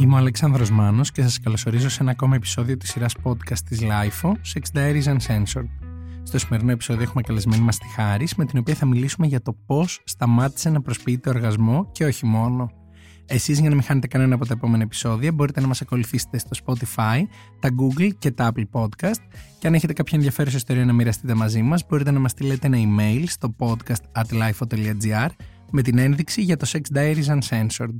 Είμαι ο Αλεξάνδρος Μάνος και σας καλωσορίζω σε ένα ακόμα επεισόδιο της σειράς podcast της LIFO, Sex Diaries Uncensored. Στο σημερινό επεισόδιο έχουμε καλεσμένη μας τη Χάρης, με την οποία θα μιλήσουμε για το πώς σταμάτησε να προσποιείται οργασμό και όχι μόνο. Εσείς για να μην χάνετε κανένα από τα επόμενα επεισόδια μπορείτε να μας ακολουθήσετε στο Spotify, τα Google και τα Apple Podcast και αν έχετε κάποια ενδιαφέρουσα ιστορία να μοιραστείτε μαζί μας μπορείτε να μας στείλετε ένα email στο podcast at lifeo.gr με την ένδειξη για το Sex Diaries Uncensored.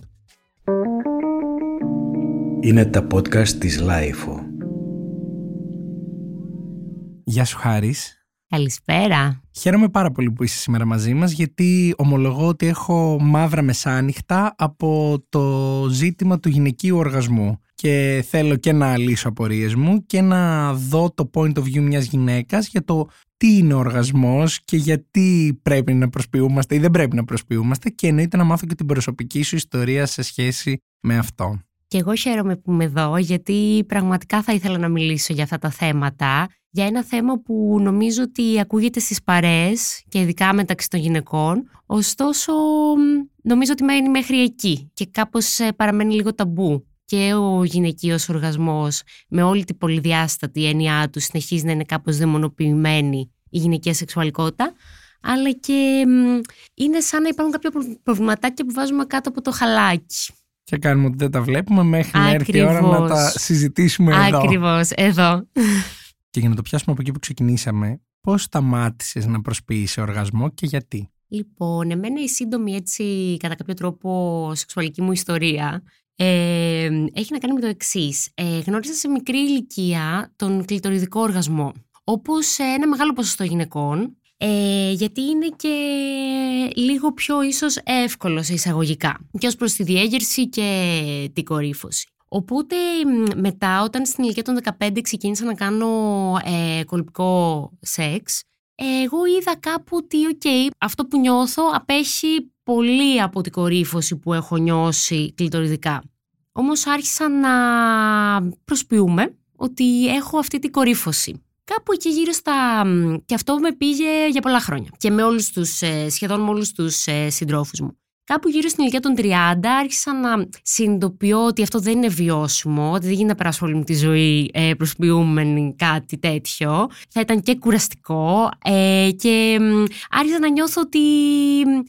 Είναι τα podcast της Lifeo. Γεια σου Χάρης. Καλησπέρα. Χαίρομαι πάρα πολύ που είσαι σήμερα μαζί μας γιατί ομολογώ ότι έχω μαύρα μεσάνυχτα από το ζήτημα του γυναικείου οργασμού και θέλω και να λύσω απορίες μου και να δω το point of view μιας γυναίκας για το τι είναι ο οργασμός και γιατί πρέπει να προσποιούμαστε ή δεν πρέπει να προσποιούμαστε και εννοείται να μάθω και την προσωπική σου ιστορία σε σχέση με αυτό. Και εγώ χαίρομαι που είμαι εδώ γιατί πραγματικά θα ήθελα να μιλήσω για αυτά τα θέματα. Για ένα θέμα που νομίζω ότι ακούγεται στις παρέες και ειδικά μεταξύ των γυναικών. Ωστόσο νομίζω ότι μένει μέχρι εκεί και κάπως ε, παραμένει λίγο ταμπού. Και ο γυναικείος οργασμός με όλη την πολυδιάστατη έννοιά του συνεχίζει να είναι κάπως δαιμονοποιημένη η γυναικεία σεξουαλικότητα. Αλλά και είναι σαν να υπάρχουν κάποια προβληματάκια που βάζουμε κάτω από το χαλάκι. Και κάνουμε ότι δεν τα βλέπουμε μέχρι να έρθει η ώρα να τα συζητήσουμε εδώ. Ακριβώς, εδώ. Και για να το πιάσουμε από εκεί που ξεκινήσαμε, πώς σταμάτησες να προσποιείσαι οργασμό και γιατί; Λοιπόν, εμένα η σύντομη έτσι κατά κάποιο τρόπο σεξουαλική μου ιστορία ε, έχει να κάνει με το εξής. Ε, γνώρισα σε μικρή ηλικία τον κλειτοριδικό οργασμό. Όπως ένα μεγάλο ποσοστό γυναικών, ε, γιατί είναι και λίγο πιο ίσως εύκολο σε εισαγωγικά και ως προς τη διέγερση και την κορύφωση. Οπότε μετά όταν στην ηλικία των 15 ξεκίνησα να κάνω ε, κολπικό σεξ, εγώ είδα κάπου ότι okay, αυτό που νιώθω απέχει πολύ από την κορύφωση που έχω νιώσει κλειτοριδικά. Όμως άρχισα να προσποιούμε ότι έχω αυτή την κορύφωση. Κάπου εκεί γύρω στα... και αυτό με πήγε για πολλά χρόνια. Και με όλους τους, ε, σχεδόν με όλους τους ε, συντρόφους μου κάπου γύρω στην ηλικία των 30 άρχισα να συνειδητοποιώ ότι αυτό δεν είναι βιώσιμο, ότι δεν γίνεται να περάσω όλη μου τη ζωή ε, προσποιούμενη κάτι τέτοιο. Θα ήταν και κουραστικό ε, και άρχισα να νιώθω ότι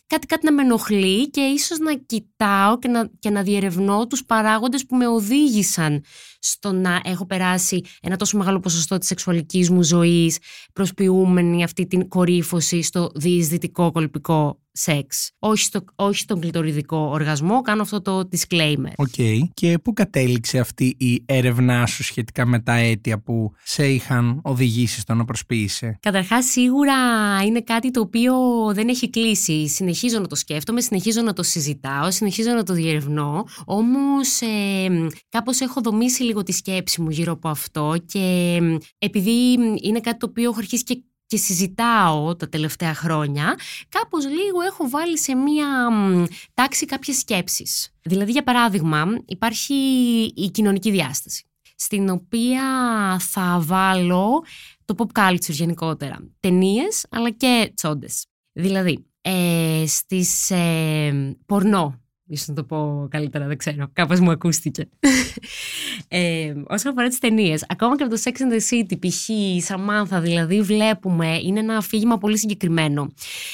κάτι κάτι να με ενοχλεί και ίσως να κοιτάω και να, και να διερευνώ τους παράγοντες που με οδήγησαν στο να έχω περάσει ένα τόσο μεγάλο ποσοστό της σεξουαλικής μου ζωής προσποιούμενη αυτή την κορύφωση στο διεισδυτικό κολπικό σεξ. Όχι, στο, όχι στον κλειτοριδικό οργασμό, κάνω αυτό το disclaimer. OK. Okay. Και πού κατέληξε αυτή η έρευνά σου σχετικά με τα αίτια που σε είχαν οδηγήσει στο να προσποιείσαι; Καταρχάς, σίγουρα είναι κάτι το οποίο δεν έχει κλείσει. Συνεχίζω να το σκέφτομαι, συνεχίζω να το συζητάω, συνεχίζω να το διερευνώ. Όμως, ε, κάπως έχω δομήσει λίγο τη σκέψη μου γύρω από αυτό και επειδή είναι κάτι το οποίο έχω αρχίσει και και συζητάω τα τελευταία χρόνια, κάπως λίγο έχω βάλει σε μία τάξη κάποιες σκέψεις. Δηλαδή, για παράδειγμα, υπάρχει η κοινωνική διάσταση, στην οποία θα βάλω το pop culture γενικότερα. Ταινίες, αλλά και τσόντες. Δηλαδή, ε, στις ε, πορνό ίσως να το πω καλύτερα, δεν ξέρω. Κάπως μου ακούστηκε. ε, όσον αφορά τις ταινίες, ακόμα και από το Sex and the City, π.χ. η Σαμάνθα, δηλαδή βλέπουμε, είναι ένα αφήγημα πολύ συγκεκριμένο.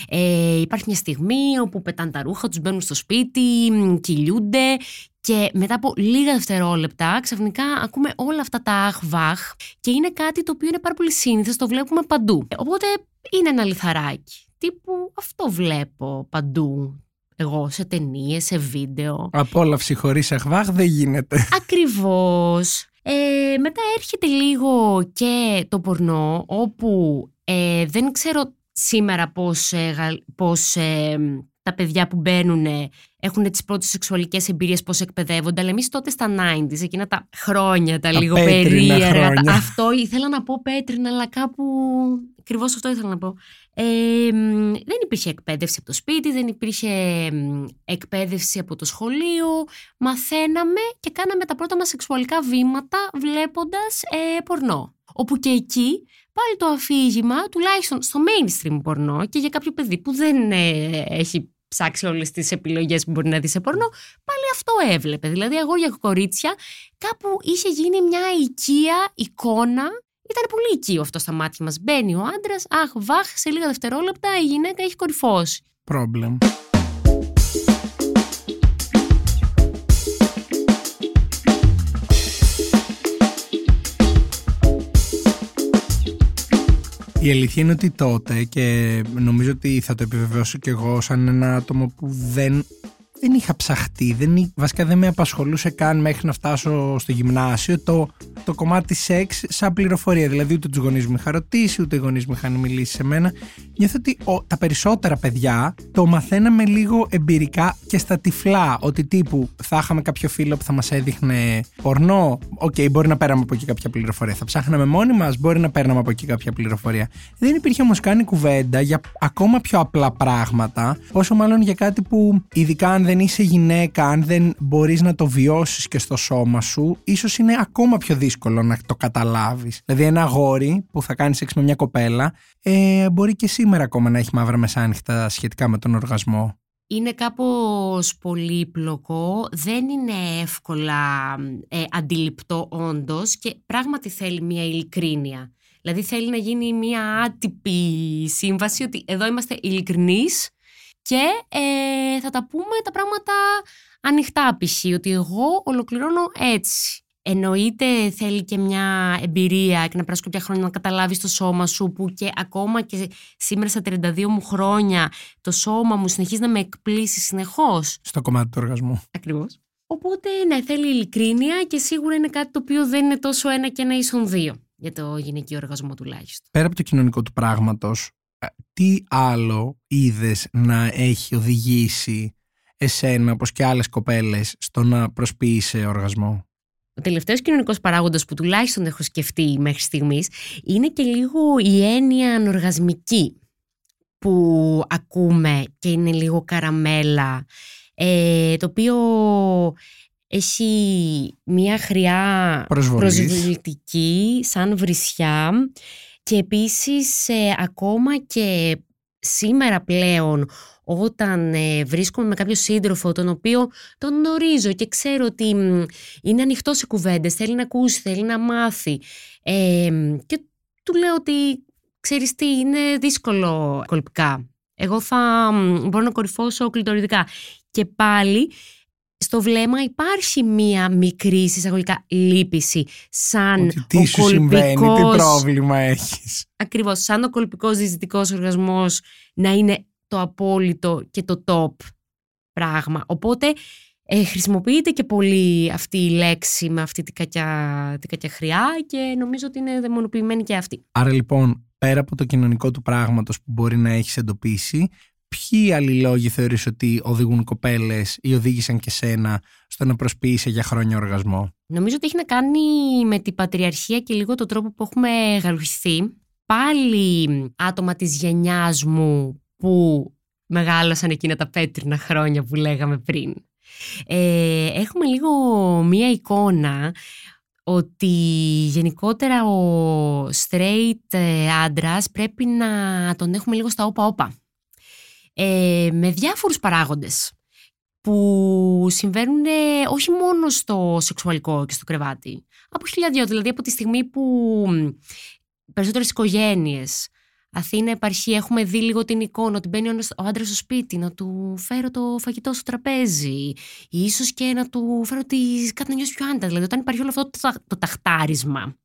Ε, υπάρχει μια στιγμή όπου πετάνε τα ρούχα, τους μπαίνουν στο σπίτι, κυλιούνται και μετά από λίγα δευτερόλεπτα ξαφνικά ακούμε όλα αυτά τα αχ-βαχ και είναι κάτι το οποίο είναι πάρα πολύ σύνηθες, το βλέπουμε παντού. Οπότε είναι ένα λιθαράκι. Τύπου αυτό βλέπω παντού εγώ σε ταινίες, σε βίντεο. Απόλαυση χωρίς αχβάχ δεν γίνεται. Ακριβώς. Ε, μετά έρχεται λίγο και το πορνό, όπου ε, δεν ξέρω σήμερα πώς, ε, πώς ε, τα παιδιά που μπαίνουν έχουν τις πρώτες σεξουαλικές εμπειρίες, πώς εκπαιδεύονται, αλλά εμείς τότε στα 90s, εκείνα τα χρόνια, τα, λίγο περίεργα. Αυτό ήθελα να πω πέτρινα, αλλά κάπου ακριβώς αυτό ήθελα να πω. Ε, δεν υπήρχε εκπαίδευση από το σπίτι, δεν υπήρχε εκπαίδευση από το σχολείο. Μαθαίναμε και κάναμε τα πρώτα μας σεξουαλικά βήματα βλέποντας ε, πορνό. Όπου και εκεί πάλι το αφήγημα, τουλάχιστον στο mainstream πορνό και για κάποιο παιδί που δεν ε, έχει ψάξει όλες τις επιλογές που μπορεί να δει σε πορνό, πάλι αυτό έβλεπε. Δηλαδή, αγόρια και κορίτσια, κάπου είχε γίνει μια οικία εικόνα. Ήταν πολύ οικείο αυτό στα μάτια μας. Μπαίνει ο άντρας, αχ, βάχ, σε λίγα δευτερόλεπτα η γυναίκα έχει κορυφώσει. Problem. Η αλήθεια είναι ότι τότε και νομίζω ότι θα το επιβεβαιώσω και εγώ σαν ένα άτομο που δεν δεν είχα ψαχτεί, δεν, βασικά δεν με απασχολούσε καν μέχρι να φτάσω στο γυμνάσιο το, το κομμάτι σεξ σαν πληροφορία. Δηλαδή ούτε τους γονείς μου είχα ρωτήσει, ούτε οι γονείς μου είχαν μιλήσει σε μένα. Νιώθω ότι ο, τα περισσότερα παιδιά το μαθαίναμε λίγο εμπειρικά και στα τυφλά. Ότι τύπου θα είχαμε κάποιο φίλο που θα μας έδειχνε πορνό. OK, okay, μπορεί να παίρναμε από εκεί κάποια πληροφορία. Θα ψάχναμε μόνοι μας, μπορεί να παίρναμε από εκεί κάποια πληροφορία. Δεν υπήρχε όμως καν κουβέντα για ακόμα πιο απλά πράγματα, πόσο μάλλον για κάτι που ειδικά αν δεν είσαι γυναίκα, αν δεν μπορείς να το βιώσεις και στο σώμα σου, ίσως είναι ακόμα πιο δύσκολο να το καταλάβεις. Δηλαδή ένα αγόρι που θα κάνει σεξ με μια κοπέλα, ε, μπορεί και σήμερα ακόμα να έχει μαύρα μεσάνυχτα σχετικά με τον οργασμό. Είναι κάπως πολύπλοκο, δεν είναι εύκολα ε, αντιληπτό όντως και πράγματι θέλει μια ειλικρίνεια. Δηλαδή θέλει να γίνει μια άτυπη σύμβαση ότι εδώ είμαστε ειλικρινείς και ε, θα τα πούμε τα πράγματα ανοιχτά π.χ. ότι εγώ ολοκληρώνω έτσι. Εννοείται θέλει και μια εμπειρία και να περάσει κάποια χρόνια να καταλάβεις το σώμα σου που και ακόμα και σήμερα στα 32 μου χρόνια το σώμα μου συνεχίζει να με εκπλήσει συνεχώς. Στο κομμάτι του οργασμού. Ακριβώς. Οπότε ναι, θέλει ειλικρίνεια και σίγουρα είναι κάτι το οποίο δεν είναι τόσο ένα και ένα ίσον δύο για το γυναικείο οργασμό τουλάχιστον. Πέρα από το κοινωνικό του πράγματος, τι άλλο είδες να έχει οδηγήσει εσένα όπως και άλλες κοπέλες στο να προσποιείσαι οργασμό; Ο τελευταίος κοινωνικός παράγοντας που τουλάχιστον έχω σκεφτεί μέχρι στιγμής είναι και λίγο η έννοια ανοργασμική που ακούμε και είναι λίγο καραμέλα ε, το οποίο έχει μια χρειά προσβλητική σαν βρισιά και επίσης ε, ακόμα και σήμερα πλέον όταν ε, βρίσκομαι με κάποιο σύντροφο τον οποίο τον γνωρίζω και ξέρω ότι είναι ανοιχτό σε κουβέντες, θέλει να ακούσει, θέλει να μάθει και του λέω ότι ξέρεις τι είναι δύσκολο κολπικά. Εγώ θα μπορώ να κορυφώσω κλειτοριδικά. Και πάλι στο βλέμμα υπάρχει μία μικρή συσσαγωγικά λύπηση σαν Ότι τι σου συμβαίνει, τι πρόβλημα έχεις; Ακριβώς, σαν ο κολπικός διζητικός οργασμός να είναι το απόλυτο και το top πράγμα. Οπότε ε, χρησιμοποιείται και πολύ αυτή η λέξη με αυτή την κακιά, την κακιά χρειά και νομίζω ότι είναι δαιμονοποιημένη και αυτή. Άρα λοιπόν, πέρα από το κοινωνικό του πράγματος που μπορεί να έχεις εντοπίσει, ποιοι άλλοι λόγοι θεωρείς ότι οδηγούν κοπέλες ή οδήγησαν και σένα στο να προσποιείσαι για χρόνια οργασμό; Νομίζω ότι έχει να κάνει με την πατριαρχία και λίγο τον τρόπο που έχουμε γαλουχηθεί. Πάλι άτομα της γενιάς μου που μεγάλωσαν εκείνα τα πέτρινα χρόνια που λέγαμε πριν. Ε, έχουμε λίγο μία εικόνα ότι γενικότερα ο straight ε, άντρας πρέπει να τον έχουμε λίγο στα όπα-όπα ε, με διάφορους παράγοντες που συμβαίνουν όχι μόνο στο σεξουαλικό και στο κρεβάτι. Από χιλιάδιο, δηλαδή από τη στιγμή που περισσότερες οικογένειες Αθήνα, επαρχία, έχουμε δει λίγο την εικόνα ότι μπαίνει ο άντρας στο σπίτι, να του φέρω το φαγητό στο τραπέζι, ή ίσως και να του φέρω τη κάτι να νιώσει πιο άντα. Δηλαδή, όταν υπάρχει όλο αυτό το, το ταχτάρισμα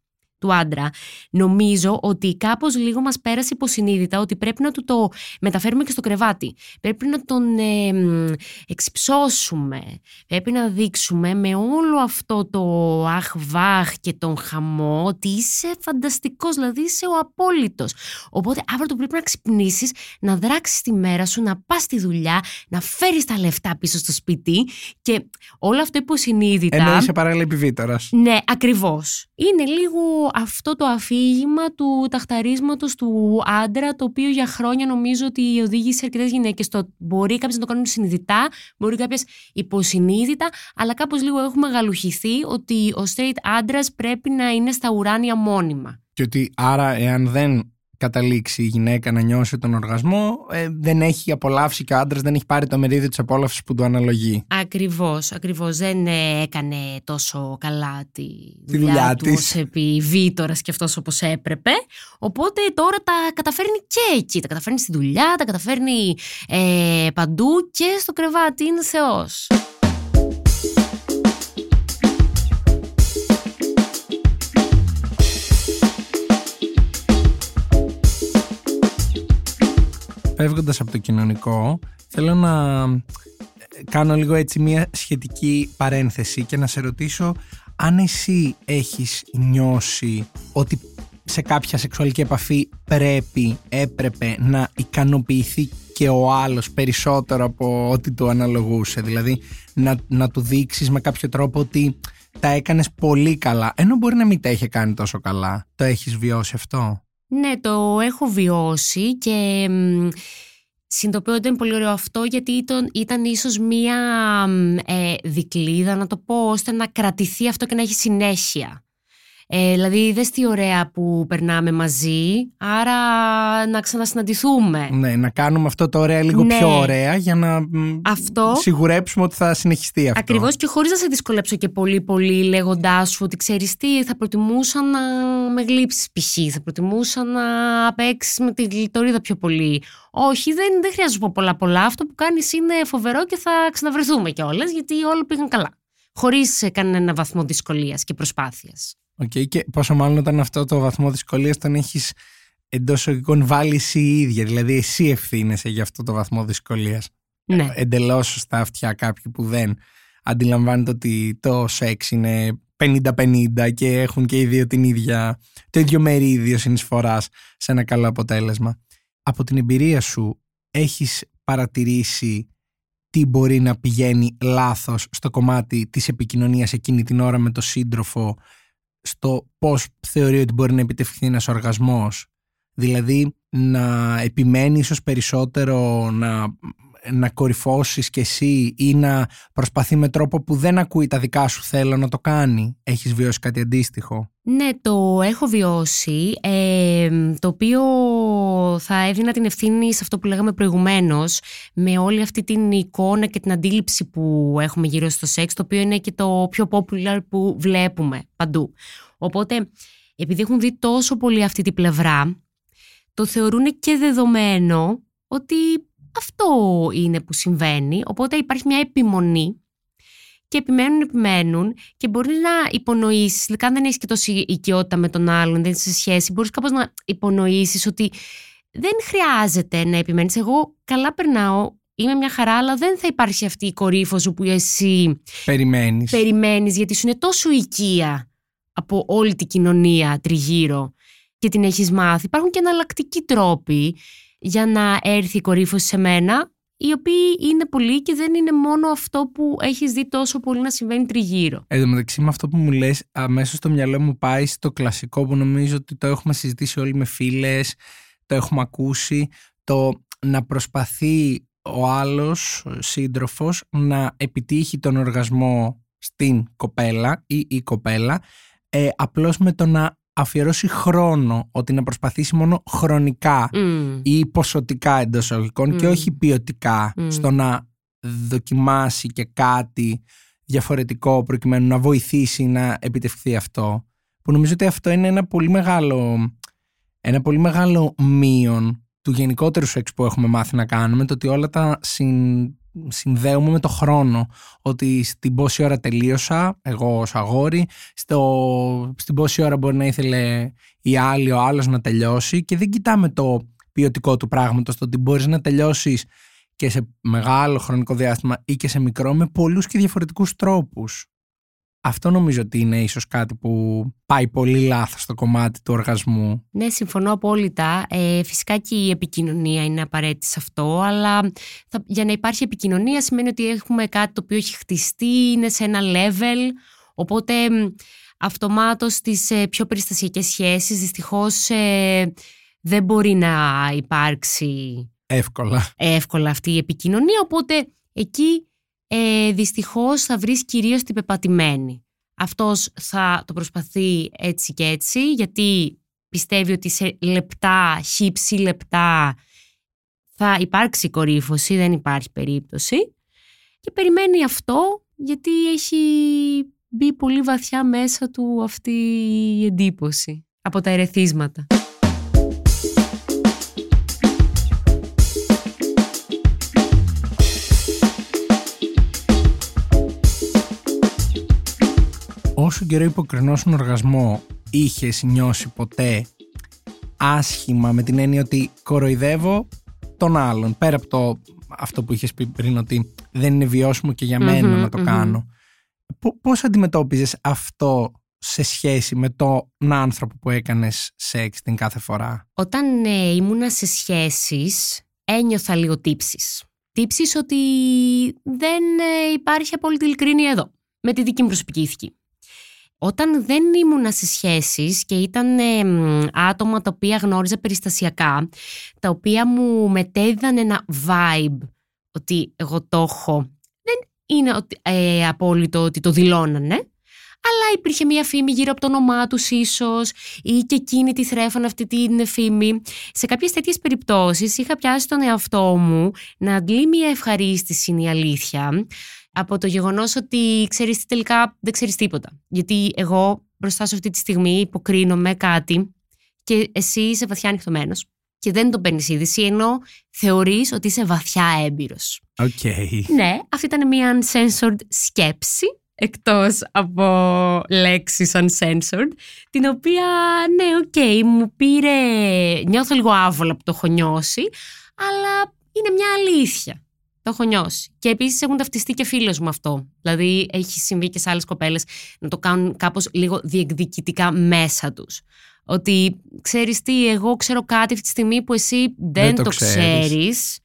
του άντρα, νομίζω ότι κάπως λίγο μας πέρασε υποσυνείδητα ότι πρέπει να του το μεταφέρουμε και στο κρεβάτι. Πρέπει να τον ε, εξυψώσουμε. Πρέπει να δείξουμε με όλο αυτό το αχ βάχ και τον χαμό ότι είσαι φανταστικός, δηλαδή είσαι ο απόλυτος. Οπότε αύριο το πρέπει να ξυπνήσεις, να δράξεις τη μέρα σου, να πας στη δουλειά, να φέρεις τα λεφτά πίσω στο σπίτι και όλο αυτό υποσυνείδητα. Ενώ είσαι παράλληλα επιβίταρα. Ναι, ακριβώς. Είναι λίγο αυτό το αφήγημα του ταχταρίσματος του άντρα, το οποίο για χρόνια νομίζω ότι οδήγησε αρκετές γυναίκες. Το μπορεί κάποιες να το κάνουν συνειδητά, μπορεί κάποιες υποσυνείδητα, αλλά κάπως λίγο έχουμε γαλουχηθεί ότι ο straight άντρας πρέπει να είναι στα ουράνια μόνιμα. Και ότι άρα, εάν δεν καταλήξει η γυναίκα να νιώσει τον οργασμό, ε, δεν έχει απολαύσει και ο άντρας δεν έχει πάρει το μερίδιο της απόλαυσης που του αναλογεί. Ακριβώς, ακριβώς. Δεν ε, έκανε τόσο καλά τη, Τη δουλειά του της. ως επιβίτορας και αυτός όπως έπρεπε. Οπότε τώρα τα καταφέρνει και εκεί. Τα καταφέρνει στη δουλειά, τα καταφέρνει ε, παντού και στο κρεβάτι. Είναι Θεός. Φεύγοντας από το κοινωνικό, θέλω να κάνω λίγο έτσι μια σχετική παρένθεση και να σε ρωτήσω αν εσύ έχεις νιώσει ότι σε κάποια σεξουαλική επαφή πρέπει, έπρεπε να ικανοποιηθεί και ο άλλος περισσότερο από ό,τι του αναλογούσε. Δηλαδή να, να του δείξεις με κάποιο τρόπο ότι τα έκανες πολύ καλά, ενώ μπορεί να μην τα είχε κάνει τόσο καλά. Το έχεις βιώσει αυτό; Ναι, το έχω βιώσει και μ, συνειδητοποιώ ότι είναι πολύ ωραίο αυτό γιατί ήταν, ήταν ίσως μία μ, ε, δικλίδα, να το πω, ώστε να κρατηθεί αυτό και να έχει συνέχεια. Ε, δηλαδή, δες τι ωραία που περνάμε μαζί, άρα να ξανασυναντηθούμε. Ναι, να κάνουμε αυτό το ωραία λίγο Ναι. πιο ωραία για να μ, Αυτό. σιγουρέψουμε ότι θα συνεχιστεί αυτό. Ακριβώς και χωρίς να σε δυσκολέψω και πολύ, πολύ λέγοντάς σου ότι ξέρεις τι, θα προτιμούσα να με γλύψεις π.χ. Θα προτιμούσα να παίξεις με τη γλιτορίδα πιο πολύ. Όχι, δεν, δεν χρειάζεται να σου πω πολλά πολλά. Αυτό που κάνεις είναι φοβερό και θα ξαναβρεθούμε κιόλας γιατί όλα πήγαν καλά. Χωρίς κανένα βαθμό δυσκολίας και προσπάθειας. Οκ, και πόσο μάλλον όταν αυτό το βαθμό δυσκολίας τον έχεις εντός εισαγωγικών βάλει εσύ η ίδια. Δηλαδή, εσύ ευθύνεσαι για αυτό το βαθμό δυσκολίας. Ναι. Εντελώς στα αυτιά κάποιου που δεν αντιλαμβάνεται ότι το σεξ είναι 50-50 και έχουν και οι δύο την ίδια, το ίδιο μερίδιο συνεισφοράς σε ένα καλό αποτέλεσμα. Από την εμπειρία σου, έχεις παρατηρήσει τι μπορεί να πηγαίνει λάθος στο κομμάτι της επικοινωνίας εκείνη την ώρα με το σύντροφο στο πώς θεωρεί ότι μπορεί να επιτευχθεί ένας οργασμός. Δηλαδή να επιμένει ίσως περισσότερο να, να κορυφώσεις κι εσύ ή να προσπαθεί με τρόπο που δεν ακούει τα δικά σου θέλω να το κάνει. Έχεις βιώσει κάτι αντίστοιχο; Ναι, το έχω βιώσει, ε, το οποίο θα έδινα την ευθύνη σε αυτό που λέγαμε προηγουμένως, με όλη αυτή την εικόνα και την αντίληψη που έχουμε γύρω στο σεξ, το οποίο είναι και το πιο popular που βλέπουμε παντού. Οπότε, επειδή έχουν δει τόσο πολύ αυτή την πλευρά, το θεωρούν και δεδομένο ότι αυτό είναι που συμβαίνει, οπότε υπάρχει μια επιμονή και επιμένουν, επιμένουν και μπορείς να υπονοήσεις, ειδικά αν δεν έχεις και τόση οικειότητα με τον άλλον, δεν είσαι σε σχέση, μπορείς κάπως να υπονοήσεις ότι δεν χρειάζεται να επιμένεις. Εγώ καλά περνάω, είμαι μια χαρά, αλλά δεν θα υπάρχει αυτή η κορύφωση που εσύ Περιμένεις. περιμένεις, γιατί σου είναι τόσο οικία από όλη την κοινωνία τριγύρω και την έχεις μάθει. Υπάρχουν και εναλλακτικοί τρόποι για να έρθει η κορύφωση σε μένα, οι οποίοι είναι πολλοί και δεν είναι μόνο αυτό που έχεις δει τόσο πολύ να συμβαίνει τριγύρω. Εν τω μεταξύ με αυτό που μου λες αμέσως στο μυαλό μου πάει στο κλασικό που νομίζω ότι το έχουμε συζητήσει όλοι με φίλες, το έχουμε ακούσει, το να προσπαθεί ο άλλος ο σύντροφος να επιτύχει τον οργασμό στην κοπέλα ή η κοπέλα ε, απλώς με το να αφιερώσει χρόνο, ότι να προσπαθήσει μόνο χρονικά Μμ. ή ποσοτικά εντός εισαγωγικών και Μμ. όχι ποιοτικά Μμ. στο να δοκιμάσει και κάτι διαφορετικό προκειμένου να βοηθήσει να επιτευχθεί αυτό που νομίζω ότι αυτό είναι ένα πολύ μεγάλο ένα πολύ μεγάλο μείον του γενικότερου σεξ που έχουμε μάθει να κάνουμε το ότι όλα τα συν, συνδέουμε με το χρόνο ότι στην πόση ώρα τελείωσα εγώ ως αγόρι στο, στην πόση ώρα μπορεί να ήθελε η άλλη ο άλλος να τελειώσει και δεν κοιτάμε το ποιοτικό του πράγματος το ότι μπορείς να τελειώσεις και σε μεγάλο χρονικό διάστημα ή και σε μικρό με πολλούς και διαφορετικούς τρόπους. Αυτό νομίζω ότι είναι ίσως κάτι που πάει πολύ λάθος στο κομμάτι του οργασμού. Ναι, συμφωνώ απόλυτα. Ε, φυσικά και η επικοινωνία είναι απαραίτητη σε αυτό, αλλά θα- για να υπάρχει επικοινωνία σημαίνει ότι έχουμε κάτι το οποίο έχει χτιστεί, είναι σε ένα level, οπότε μ, αυτομάτως στις ε, πιο περιστασιακές σχέσεις δυστυχώς ε, δεν μπορεί να υπάρξει Εύκολα. εύκολα αυτή η επικοινωνία, οπότε εκεί ε, δυστυχώς θα βρεις κυρίως την πεπατημένη. Αυτός θα το προσπαθεί έτσι και έτσι, γιατί πιστεύει ότι σε λεπτά, χύψη λεπτά θα υπάρξει κορύφωση, δεν υπάρχει περίπτωση και περιμένει αυτό γιατί έχει μπει πολύ βαθιά μέσα του αυτή η εντύπωση από τα ερεθίσματα. Όσο καιρό υποκρινώσουν οργασμό είχε νιώσει ποτέ άσχημα με την έννοια ότι κοροϊδεύω τον άλλον πέρα από το αυτό που είχες πει πριν ότι δεν είναι βιώσιμο και για μενα να το κάνω. Πώς αντιμετώπιζες αυτό σε σχέση με τον άνθρωπο που έκανες σεξ την κάθε φορά; Όταν ε, ήμουνα σε σχέσεις ένιωθα λίγο τύψεις Τύψεις ότι δεν ε, υπάρχει απόλυτη ειλικρίνεια εδώ. Με τη δική μου προσωπική ηθική όταν δεν ήμουνα σε σχέσεις και ήταν άτομα τα οποία γνώριζα περιστασιακά, τα οποία μου μετέδιδαν ένα vibe ότι εγώ το έχω, δεν είναι ότι, ε, απόλυτο ότι το δηλώνανε, αλλά υπήρχε μια φήμη γύρω από το όνομά τους ίσως ή και εκείνη τη θρέφαν αυτή την φήμη. Σε κάποιες τέτοιες περιπτώσεις είχα πιάσει τον εαυτό μου να αντλεί μια ευχαρίστηση, είναι η αλήθεια, από το γεγονός ότι ξέρεις τι τελικά δεν ξέρεις τίποτα. Γιατί εγώ μπροστά σου αυτή τη στιγμή υποκρίνομαι κάτι και εσύ είσαι βαθιά νυχτωμένος και δεν το παίρνεις είδηση, ενώ θεωρείς ότι είσαι βαθιά έμπειρος. Okay. Ναι, αυτή ήταν μια uncensored σκέψη εκτός από λέξεις uncensored, την οποία, ναι, OK, okay, μου πήρε, νιώθω λίγο άβολα που το έχω νιώσει, αλλά είναι μια αλήθεια. Το έχω νιώσει. Και επίσης έχουν ταυτιστεί και φίλες μου αυτό. Δηλαδή, έχει συμβεί και σε άλλες κοπέλες να το κάνουν κάπως λίγο διεκδικητικά μέσα τους. Ότι ξέρεις τι, εγώ ξέρω κάτι αυτή τη στιγμή που εσύ δεν, το, το ξέρεις.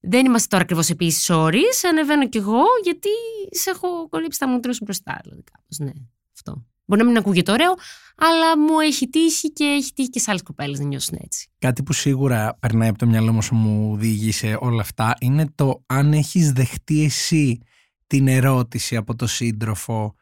Δεν είμαστε τώρα ακριβώς επίση όρει. Ανεβαίνω κι εγώ, γιατί σε έχω κολλήψει τα μούτρα σου μπροστά. Δηλαδή, κάπως, ναι, αυτό. Μπορεί να μην ακούγεται ωραίο, αλλά μου έχει τύχει και έχει τύχει και σε άλλες κοπέλες να νιώσουν έτσι. Κάτι που σίγουρα περνάει από το μυαλό μου όσο μου διηγήσε όλα αυτά είναι το αν έχεις δεχτεί εσύ την ερώτηση από το σύντροφο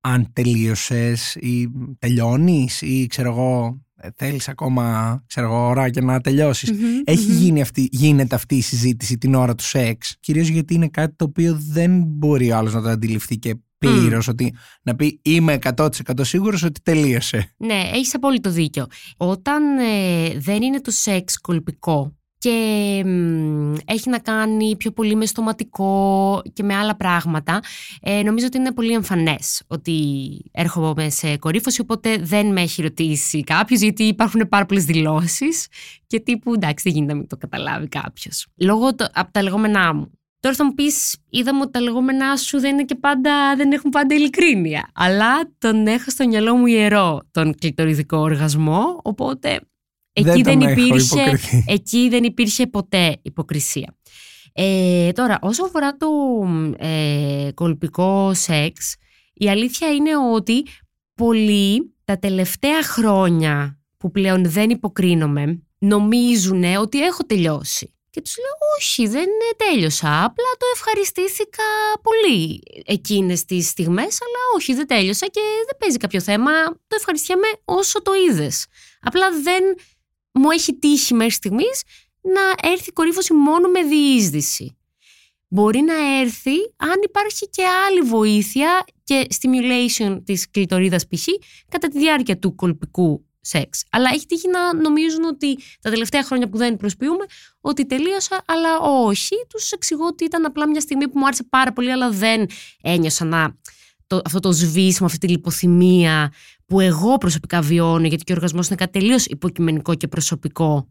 αν τελείωσες ή τελειώνεις ή ξέρω εγώ ε, θέλεις ακόμα ξέρω εγώ, ώρα και να τελειωσει εχει γίνει αυτή, γίνεται αυτή η συζήτηση την ώρα του σεξ. Κυρίως γιατί είναι κάτι το οποίο δεν μπορεί ο άλλος να το αντιληφθεί και πλήρως, ότι να πει είμαι 100% σίγουρος ότι τελείωσε. Ναι, έχεις απόλυτο δίκιο. Όταν ε, δεν είναι το σεξ κολπικό και έχει να κάνει πιο πολύ με στοματικό και με άλλα πράγματα, ε, νομίζω ότι είναι πολύ εμφανές ότι έρχομαι σε κορύφωση, οπότε δεν με έχει ρωτήσει κάποιος, γιατί υπάρχουν πάρα πολλές δηλώσεις και τύπου εντάξει, δεν γίνεται να μην το καταλάβει κάποιος. Λόγω το, από τα λεγόμενά μου. Τώρα θα μου πεις, είδαμε ότι τα λεγόμενά σου δεν, είναι και πάντα, δεν έχουν πάντα ειλικρίνεια. Αλλά τον έχω στο μυαλό μου ιερό τον κλειτοριδικό οργασμό, οπότε εκεί δεν, υπήρχε, εκεί δεν υπήρχε ποτέ υποκρισία. Ε, τώρα, όσο αφορά το ε, κολπικό σεξ, η αλήθεια είναι ότι πολλοί τα τελευταία χρόνια που πλέον δεν υποκρίνομαι νομίζουν ότι έχω τελειώσει. Και τους λέω όχι δεν τέλειωσα, απλά το ευχαριστήθηκα πολύ εκείνες τις στιγμές αλλά όχι δεν τέλειωσα και δεν παίζει κάποιο θέμα, το ευχαριστιέμαι όσο το είδες. Απλά δεν μου έχει τύχει μέχρι στιγμής να έρθει κορύφωση μόνο με διείσδυση. Μπορεί να έρθει αν υπάρχει και άλλη βοήθεια και stimulation της κλειτορίδας π.χ. κατά τη διάρκεια του κολπικού σεξ. Αλλά έχει τύχει να νομίζουν ότι τα τελευταία χρόνια που δεν προσποιούμε ότι τελείωσα, αλλά όχι. Τους εξηγώ ότι ήταν απλά μια στιγμή που μου άρεσε πάρα πολύ, αλλά δεν ένιωσα να. Το, αυτό το σβήσιμο, αυτή τη λιποθυμία που εγώ προσωπικά βιώνω, γιατί και ο οργασμός είναι κάτι τελείως υποκειμενικό και προσωπικό,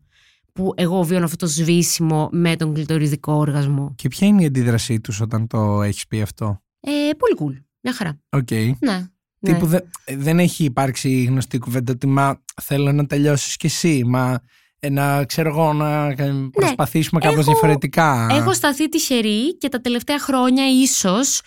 που εγώ βιώνω αυτό το σβήσιμο με τον κλειτοριδικό οργασμό. Και ποια είναι η αντίδρασή τους όταν το έχεις πει αυτό, ε, Πολύ cool. Μια χαρά. Okay. Ναι. Τύπου ναι. δεν έχει υπάρξει γνωστή κουβέντα ότι μα θέλω να τελειώσεις κι εσύ, μα ε, να ξέρω εγώ να ναι. προσπαθήσουμε ναι, κάπως διαφορετικά. Έχω σταθεί τυχερή και τα τελευταία χρόνια ίσως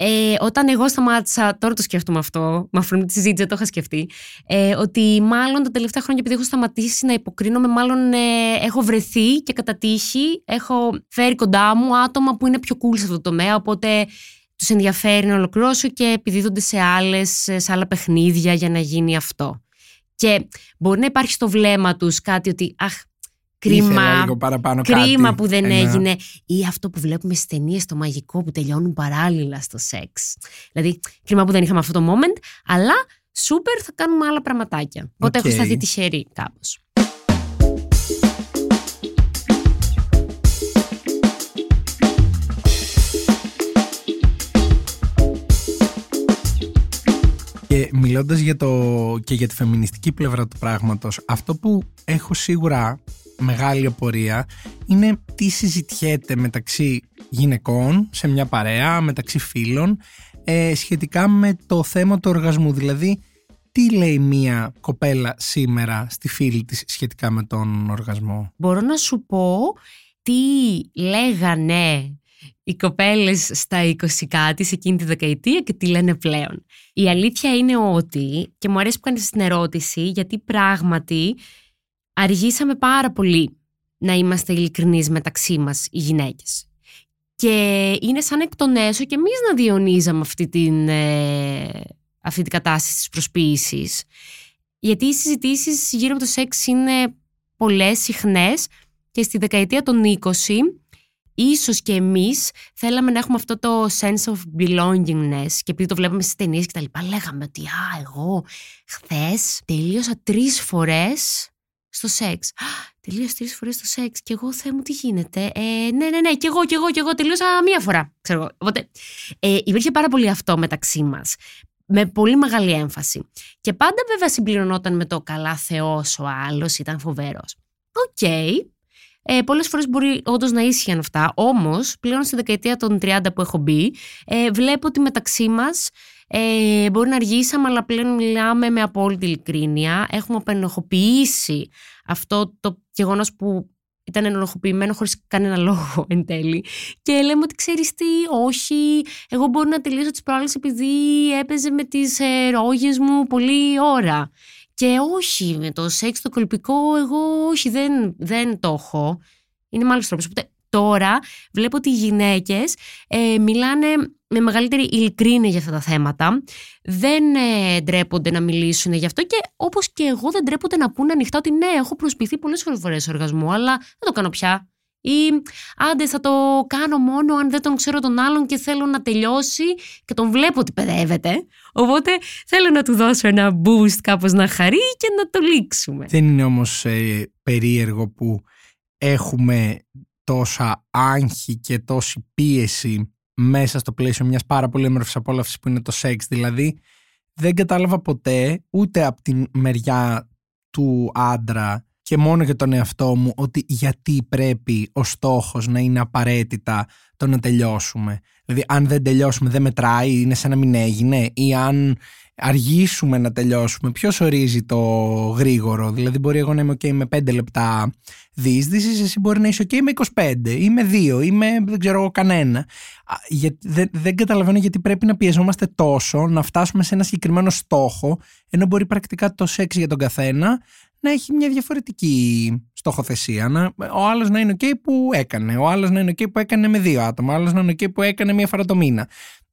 ε, όταν εγώ σταμάτησα, τώρα το σκέφτομαι αυτό, με αφορμή τη συζήτηση το είχα σκεφτεί, ε, ότι μάλλον τα τελευταία χρόνια επειδή έχω σταματήσει να υποκρίνομαι, μάλλον ε, έχω βρεθεί και κατά τύχη έχω φέρει κοντά μου άτομα που είναι πιο cool σε αυτό το τομέα, οπότε τους ενδιαφέρει να ολοκληρώσω και επιδίδονται σε, άλλες, σε άλλα παιχνίδια για να γίνει αυτό. Και μπορεί να υπάρχει στο βλέμμα τους κάτι ότι αχ, Ήθελα κρίμα, λίγο παραπάνω κρίμα κάτι. που δεν Ένα- έγινε ή αυτό που βλέπουμε στις ταινίες το μαγικό που τελειώνουν παράλληλα στο σεξ. Δηλαδή, κρίμα που δεν είχαμε αυτό το moment, αλλά σούπερ θα κάνουμε άλλα πραγματάκια. Οπότε Οκ. έχω σταθεί τυχερή κάπως. Και μιλώντας για το, και για τη φεμινιστική πλευρά του πράγματος, αυτό που έχω σίγουρα μεγάλη απορία είναι τι συζητιέται μεταξύ γυναικών σε μια παρέα, μεταξύ φίλων, ε, σχετικά με το θέμα του οργασμού. Δηλαδή, τι λέει μια κοπέλα σήμερα στη φίλη της σχετικά με τον οργασμό; Μπορώ να σου πω τι λέγανε οι κοπέλες στα 20 κάτι σε εκείνη τη δεκαετία και τι λένε πλέον. Η αλήθεια είναι ότι, και μου αρέσει που κάνεις την ερώτηση, γιατί πράγματι αργήσαμε πάρα πολύ να είμαστε ειλικρινείς μεταξύ μας οι γυναίκες. Και είναι σαν εκ των έσω και εμείς να διονύζαμε αυτή την, ε, αυτή την κατάσταση της προσποίησης. Γιατί οι συζητήσεις γύρω από το σεξ είναι πολλές, συχνές και στη δεκαετία των 20 ίσως και εμείς θέλαμε να έχουμε αυτό το sense of belongingness και επειδή το βλέπουμε στις ταινίες και τα λοιπά λέγαμε ότι α, εγώ χθες τελείωσα τρεις φορές στο σεξ. «Α, Τελείωσα τρεις φορές στο σεξ και εγώ Θεέ μου τι γίνεται; Ε, ναι, ναι, ναι, και εγώ, και εγώ, και εγώ τελείωσα μία φορά. Ξέρω εγώ. Οπότε ε, υπήρχε πάρα πολύ αυτό μεταξύ μας. Με πολύ μεγάλη έμφαση. Και πάντα βέβαια συμπληρωνόταν με το καλά Θεός ο άλλος, ήταν φοβερός. Οκ, ε, Πολλές φορές μπορεί όντως να ίσχυαν αυτά. Όμως, πλέον στη δεκαετία των 30 που έχω μπει, ε, βλέπω ότι μεταξύ μας ε, μπορεί να αργήσαμε, αλλά πλέον μιλάμε με απόλυτη ειλικρίνεια. Έχουμε απενοχοποιήσει αυτό το γεγονός που ήταν ενοχοποιημένο χωρίς κανένα λόγο εν τέλει. Και λέμε ότι ξέρεις τι, όχι, εγώ μπορώ να τελειώσω τις προάλλες επειδή έπαιζε με τις ε, ρόγες μου πολλή ώρα. Και όχι, με το σεξ το κολπικό, εγώ όχι, δεν, δεν το έχω. Είναι με άλλους τρόπους. Οπότε τώρα βλέπω ότι οι γυναίκες ε, μιλάνε με μεγαλύτερη ειλικρίνεια για αυτά τα θέματα. Δεν ε, ντρέπονται να μιλήσουν γι' αυτό και όπως και εγώ δεν ντρέπονται να πούνε ανοιχτά ότι ναι, έχω προσποιηθεί πολλές φορές σε οργασμό, αλλά δεν το κάνω πια. Ή άντε θα το κάνω μόνο αν δεν τον ξέρω τον άλλον και θέλω να τελειώσει και τον βλέπω ότι παιδεύεται. Οπότε θέλω να του δώσω ένα boost κάπως να χαρεί και να το λήξουμε. Δεν είναι όμως ε, περίεργο που έχουμε τόσα άγχη και τόση πίεση μέσα στο πλαίσιο μιας πάρα πολύ όμορφης απόλαυσης που είναι το σεξ. Δηλαδή δεν κατάλαβα ποτέ ούτε από την μεριά του άντρα και μόνο για τον εαυτό μου ότι γιατί πρέπει ο στόχος να είναι απαραίτητα το να τελειώσουμε. Δηλαδή αν δεν τελειώσουμε δεν μετράει, είναι σαν να μην έγινε ή αν αργήσουμε να τελειώσουμε, ποιος ορίζει το γρήγορο; Δηλαδή, μπορεί εγώ να είμαι OK με 5 λεπτά διείσδυσης, εσύ μπορεί να είσαι OK με 25 ή με 2 ή με δεν ξέρω εγώ κανένα. Α, Για, δεν, δεν καταλαβαίνω γιατί πρέπει να πιεζόμαστε τόσο να φτάσουμε σε ένα συγκεκριμένο στόχο, ενώ μπορεί πρακτικά το σεξ για τον καθένα να έχει μια διαφορετική στοχοθεσία. Να, ο άλλος να είναι OK που έκανε, ο άλλος να είναι OK που έκανε με δύο άτομα, ο άλλος να είναι OK που έκανε μία φορά το μήνα.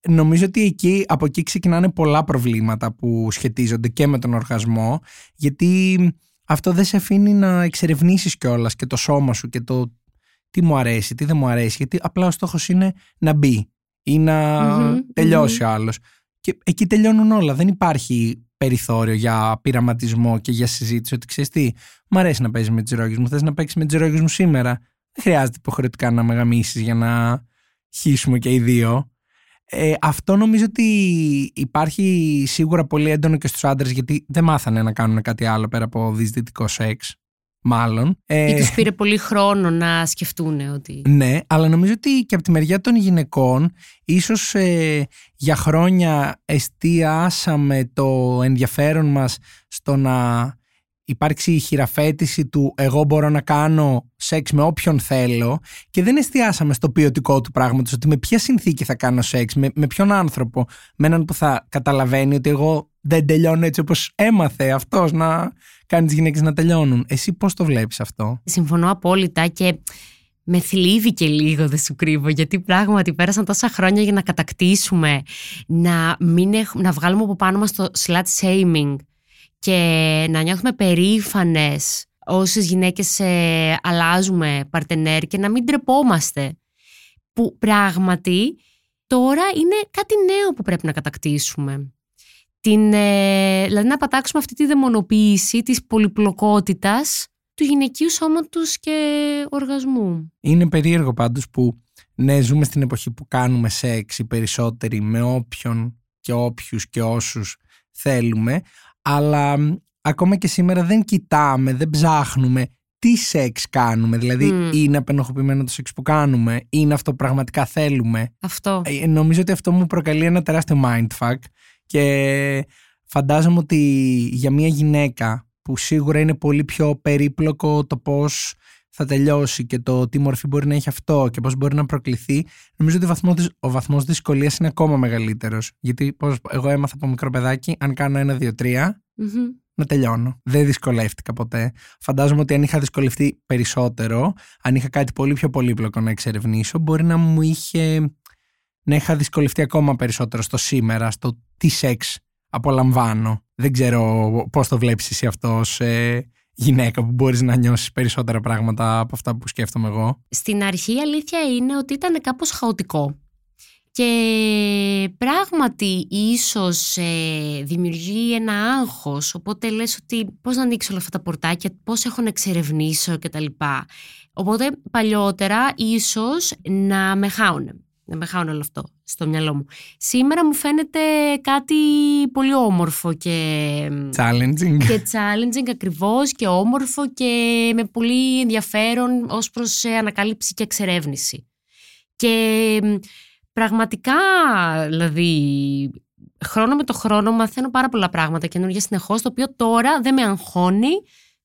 Νομίζω ότι εκεί, από εκεί ξεκινάνε πολλά προβλήματα που σχετίζονται και με τον οργασμό, γιατί αυτό δεν σε αφήνει να εξερευνήσεις κιόλας και το σώμα σου και το τι μου αρέσει, τι δεν μου αρέσει, γιατί απλά ο στόχος είναι να μπει ή να Μμμ, τελειώσει ο άλλος. Και εκεί τελειώνουν όλα. Δεν υπάρχει περιθώριο για πειραματισμό και για συζήτηση ότι ξέρεις τι, μ' αρέσει να παίζεις με τις ρόγες μου. Θες να παίξεις με τις ρόγες μου σήμερα. Δεν χρειάζεται υποχρεωτικά να μεγαμίσεις για να χύσουμε και οι δύο. Ε, αυτό νομίζω ότι υπάρχει σίγουρα πολύ έντονο και στους άντρες γιατί δεν μάθανε να κάνουν κάτι άλλο πέρα από διεισδυτικό σεξ, μάλλον. Ε, Ή τους πήρε πολύ χρόνο να σκεφτούν ότι... ναι, αλλά νομίζω ότι και από τη μεριά των γυναικών ίσως ε, για χρόνια εστίασαμε το ενδιαφέρον μας στο να υπάρξει η χειραφέτηση του εγώ μπορώ να κάνω σεξ με όποιον θέλω και δεν εστιάσαμε στο ποιοτικό του πράγματος ότι με ποια συνθήκη θα κάνω σεξ, με, με ποιον άνθρωπο, με έναν που θα καταλαβαίνει ότι εγώ δεν τελειώνω έτσι όπως έμαθε αυτός να κάνει τις γυναίκες να τελειώνουν. Εσύ πώς το βλέπεις αυτό; Συμφωνώ απόλυτα και με θλίβει και λίγο, δεν σου κρύβω, γιατί πράγματι πέρασαν τόσα χρόνια για να κατακτήσουμε, να, μην έχ, να βγάλουμε από πάνω μας το slut shaming και να νιώθουμε περήφανες όσες γυναίκες ε, αλλάζουμε παρτενέρ και να μην τρεπόμαστε. Που πράγματι τώρα είναι κάτι νέο που πρέπει να κατακτήσουμε. Την, ε, δηλαδή να πατάξουμε αυτή τη δαιμονοποίηση της πολυπλοκότητας του γυναικείου σώματος και οργασμού. Είναι περίεργο πάντως που ναι, ζούμε στην εποχή που κάνουμε σεξ οι περισσότεροι με όποιον και όποιους και όσους θέλουμε, αλλά ακόμα και σήμερα δεν κοιτάμε, δεν ψάχνουμε τι σεξ κάνουμε. Δηλαδή, είναι απενοχοποιημένο το σεξ που κάνουμε, είναι αυτό που πραγματικά θέλουμε. Αυτό. Ε, νομίζω ότι αυτό μου προκαλεί ένα τεράστιο mindfuck και φαντάζομαι ότι για μια γυναίκα που σίγουρα είναι πολύ πιο περίπλοκο το πώς θα τελειώσει και το τι μορφή μπορεί να έχει αυτό και πώς μπορεί να προκληθεί, νομίζω ότι ο βαθμός, ο βαθμός δυσκολίας είναι ακόμα μεγαλύτερος. Γιατί πώς, εγώ έμαθα από μικρό παιδάκι, αν κάνω ένα, δύο, να τελειώνω. Δεν δυσκολεύτηκα ποτέ. Φαντάζομαι ότι αν είχα δυσκολευτεί περισσότερο, αν είχα κάτι πολύ πιο πολύπλοκο να εξερευνήσω, μπορεί να μου είχε. να είχα δυσκολευτεί ακόμα περισσότερο στο σήμερα, στο τι σεξ απολαμβάνω. Δεν ξέρω πώς το βλέπεις εσύ αυτό ε, γυναίκα που μπορείς να νιώσεις περισσότερα πράγματα από αυτά που σκέφτομαι εγώ. Στην αρχή η αλήθεια είναι ότι ήταν κάπως χαοτικό. Και πράγματι ίσως ε, δημιουργεί ένα άγχος, οπότε λες ότι πώς να ανοίξω όλα αυτά τα πορτάκια, πώς έχω να εξερευνήσω κτλ. Οπότε παλιότερα ίσως να με χάουνε να με χάουν όλο αυτό στο μυαλό μου. Σήμερα μου φαίνεται κάτι πολύ όμορφο και... Challenging. Και challenging ακριβώς και όμορφο και με πολύ ενδιαφέρον ως προς ε, ανακάλυψη και εξερεύνηση. Και πραγματικά, δηλαδή, χρόνο με το χρόνο μαθαίνω πάρα πολλά πράγματα καινούργια συνεχώς, το οποίο τώρα δεν με αγχώνει,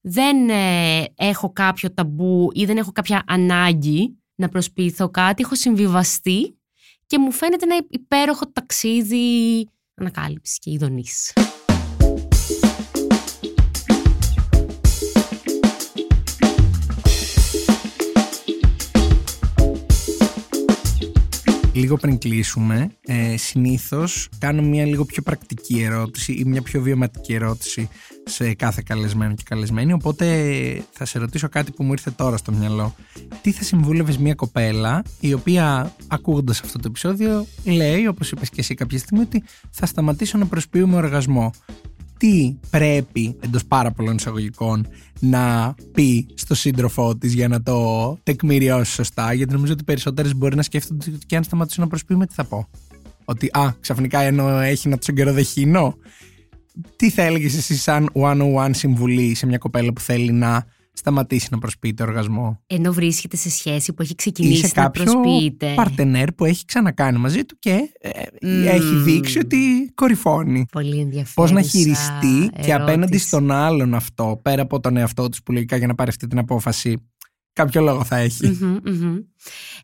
δεν ε, έχω κάποιο ταμπού ή δεν έχω κάποια ανάγκη να προσποιηθώ κάτι, έχω συμβιβαστεί και μου φαίνεται ένα υπέροχο ταξίδι ανακάλυψης και ειδονής. Λίγο πριν κλείσουμε, ε, συνήθως κάνω μια λίγο πιο πρακτική ερώτηση ή μια πιο βιωματική ερώτηση σε κάθε καλεσμένο και καλεσμένη. Οπότε θα σε ρωτήσω κάτι που μου ήρθε τώρα στο μυαλό. Τι θα συμβούλευες μια κοπέλα η οποία ακούγοντας αυτό το επεισόδιο λέει, όπως είπες και εσύ κάποια στιγμή, ότι θα σταματήσω να προσποιούμε οργασμό. Τι πρέπει εντός πάρα πολλών εισαγωγικών να πει στο σύντροφό της για να το τεκμηριώσει σωστά, γιατί νομίζω ότι περισσότερες μπορεί να σκέφτονται ότι και αν σταματήσω να προσποιούμε, τι θα πω. Ότι α, ξαφνικά ενώ έχει να τους εγκαιροδεχίνω τι θα έλεγες εσύ σαν 101 συμβουλή σε μια κοπέλα που θέλει να σταματήσει να προσποιείται οργασμό; Ενώ βρίσκεται σε σχέση που έχει ξεκινήσει Είσαι να προσποιείται. παρτενέρ που έχει ξανακάνει μαζί του και mm. έχει δείξει ότι κορυφώνει. Πολύ ενδιαφέρον. Πώς να χειριστεί ερώτηση. και απέναντι στον άλλον αυτό, πέρα από τον εαυτό της που λογικά για να πάρει αυτή την απόφαση, κάποιο λόγο θα εχει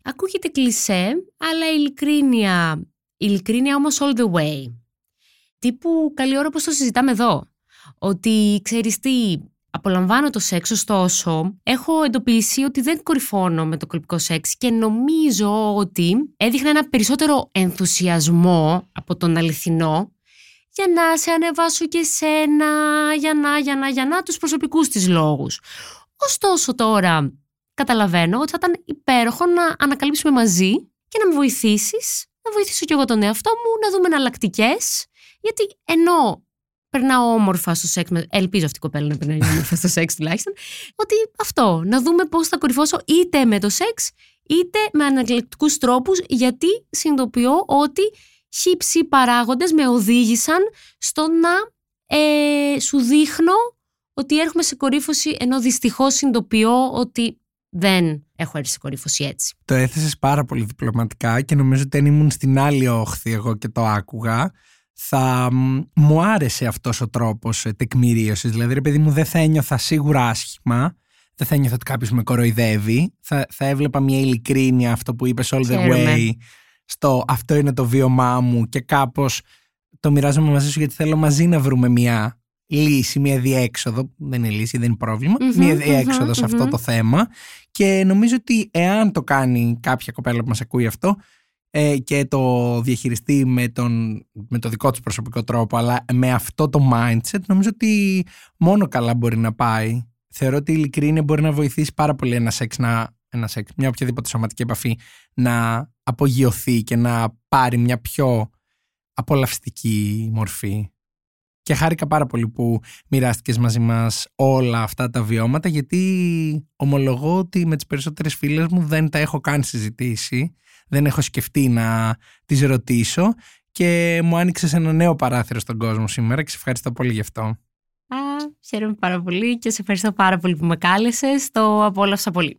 Ακούγεται κλισέ, αλλά ειλικρίνεια, ειλικρίνεια όμως all the way τύπου καλή ώρα όπως το συζητάμε εδώ. Ότι ξέρεις τι, απολαμβάνω το σεξ, ωστόσο έχω εντοπίσει ότι δεν κορυφώνω με το κολπικό σεξ και νομίζω ότι έδειχνα ένα περισσότερο ενθουσιασμό από τον αληθινό για να σε ανεβάσω και σένα, για να, για να, για να, τους προσωπικούς της λόγους. Ωστόσο τώρα καταλαβαίνω ότι θα ήταν υπέροχο να ανακαλύψουμε μαζί και να με βοηθήσεις, να βοηθήσω και εγώ τον εαυτό μου, να δούμε εναλλακτικές γιατί ενώ περνάω όμορφα στο σεξ, ελπίζω αυτή η κοπέλα να περνάει όμορφα στο σεξ τουλάχιστον, ότι αυτό, να δούμε πώς θα κορυφώσω είτε με το σεξ, είτε με ανακληκτικούς τρόπους, γιατί συνειδητοποιώ ότι χύψη παράγοντες με οδήγησαν στο να ε, σου δείχνω ότι έρχομαι σε κορύφωση, ενώ δυστυχώς συνειδητοποιώ ότι δεν έχω έρθει σε κορύφωση έτσι. Το έθεσες πάρα πολύ διπλωματικά και νομίζω ότι αν ήμουν στην άλλη όχθη εγώ και το άκουγα, θα μου άρεσε αυτός ο τρόπος τεκμηρίωσης. Δηλαδή, ρε παιδί μου, δεν θα ένιωθα σίγουρα άσχημα, δεν θα ένιωθα ότι κάποιος με κοροϊδεύει. Θα, θα έβλεπα μια ειλικρίνεια αυτό που είπες all the way. Στο αυτό είναι το βίωμά μου και κάπως το μοιράζομαι μαζί σου γιατί θέλω μαζί να βρούμε μια λύση, μια διέξοδο. Δεν είναι λύση, δεν είναι πρόβλημα. μια διεξοδο σε αυτό το θέμα. Και νομίζω ότι εάν το κάνει κάποια κοπέλα που μας ακούει αυτό, ε, και το διαχειριστεί με, τον, με το δικό του προσωπικό τρόπο, αλλά με αυτό το mindset, νομίζω ότι μόνο καλά μπορεί να πάει. Θεωρώ ότι η ειλικρίνεια μπορεί να βοηθήσει πάρα πολύ ένα σεξ, να, ένα σεξ μια οποιαδήποτε σωματική επαφή να απογειωθεί και να πάρει μια πιο απολαυστική μορφή. Και χάρηκα πάρα πολύ που μοιράστηκες μαζί μας όλα αυτά τα βιώματα, γιατί ομολογώ ότι με τις περισσότερες φίλες μου δεν τα έχω καν συζητήσει. Δεν έχω σκεφτεί να τις ρωτήσω και μου άνοιξες ένα νέο παράθυρο στον κόσμο σήμερα και σε ευχαριστώ πολύ γι' αυτό. Α, χαίρομαι πάρα πολύ και σε ευχαριστώ πάρα πολύ που με κάλεσες. Το απόλαυσα πολύ.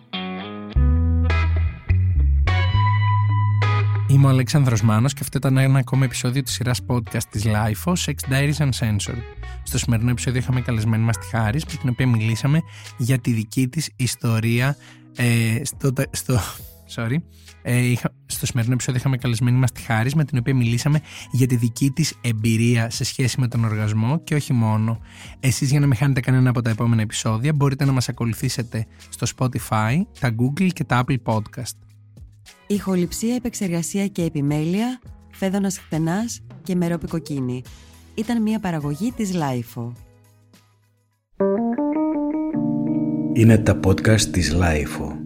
Είμαι ο Αλέξανδρος Μάνος και αυτό ήταν ένα ακόμα επεισόδιο της σειράς podcast της LIFO, Sex Diaries Uncensored. Στο σημερινό επεισόδιο είχαμε καλεσμένη μας τη Χάρης, με την οποία μιλήσαμε για τη δική της ιστορία ε, στο, στο, sorry, ε, στο σημερινό επεισόδιο είχαμε καλεσμένη μας τη Χάρης, με την οποία μιλήσαμε για τη δική της εμπειρία σε σχέση με τον οργασμό και όχι μόνο. Εσείς για να μην χάνετε κανένα από τα επόμενα επεισόδια μπορείτε να μας ακολουθήσετε στο Spotify, τα Google και τα Apple Podcast. Ηχοληψία, επεξεργασία και επιμέλεια, φέδωνας χτενάς και μερόπικοκίνη. Ήταν μια παραγωγή της Lifeo. Είναι τα podcast της Lifeo.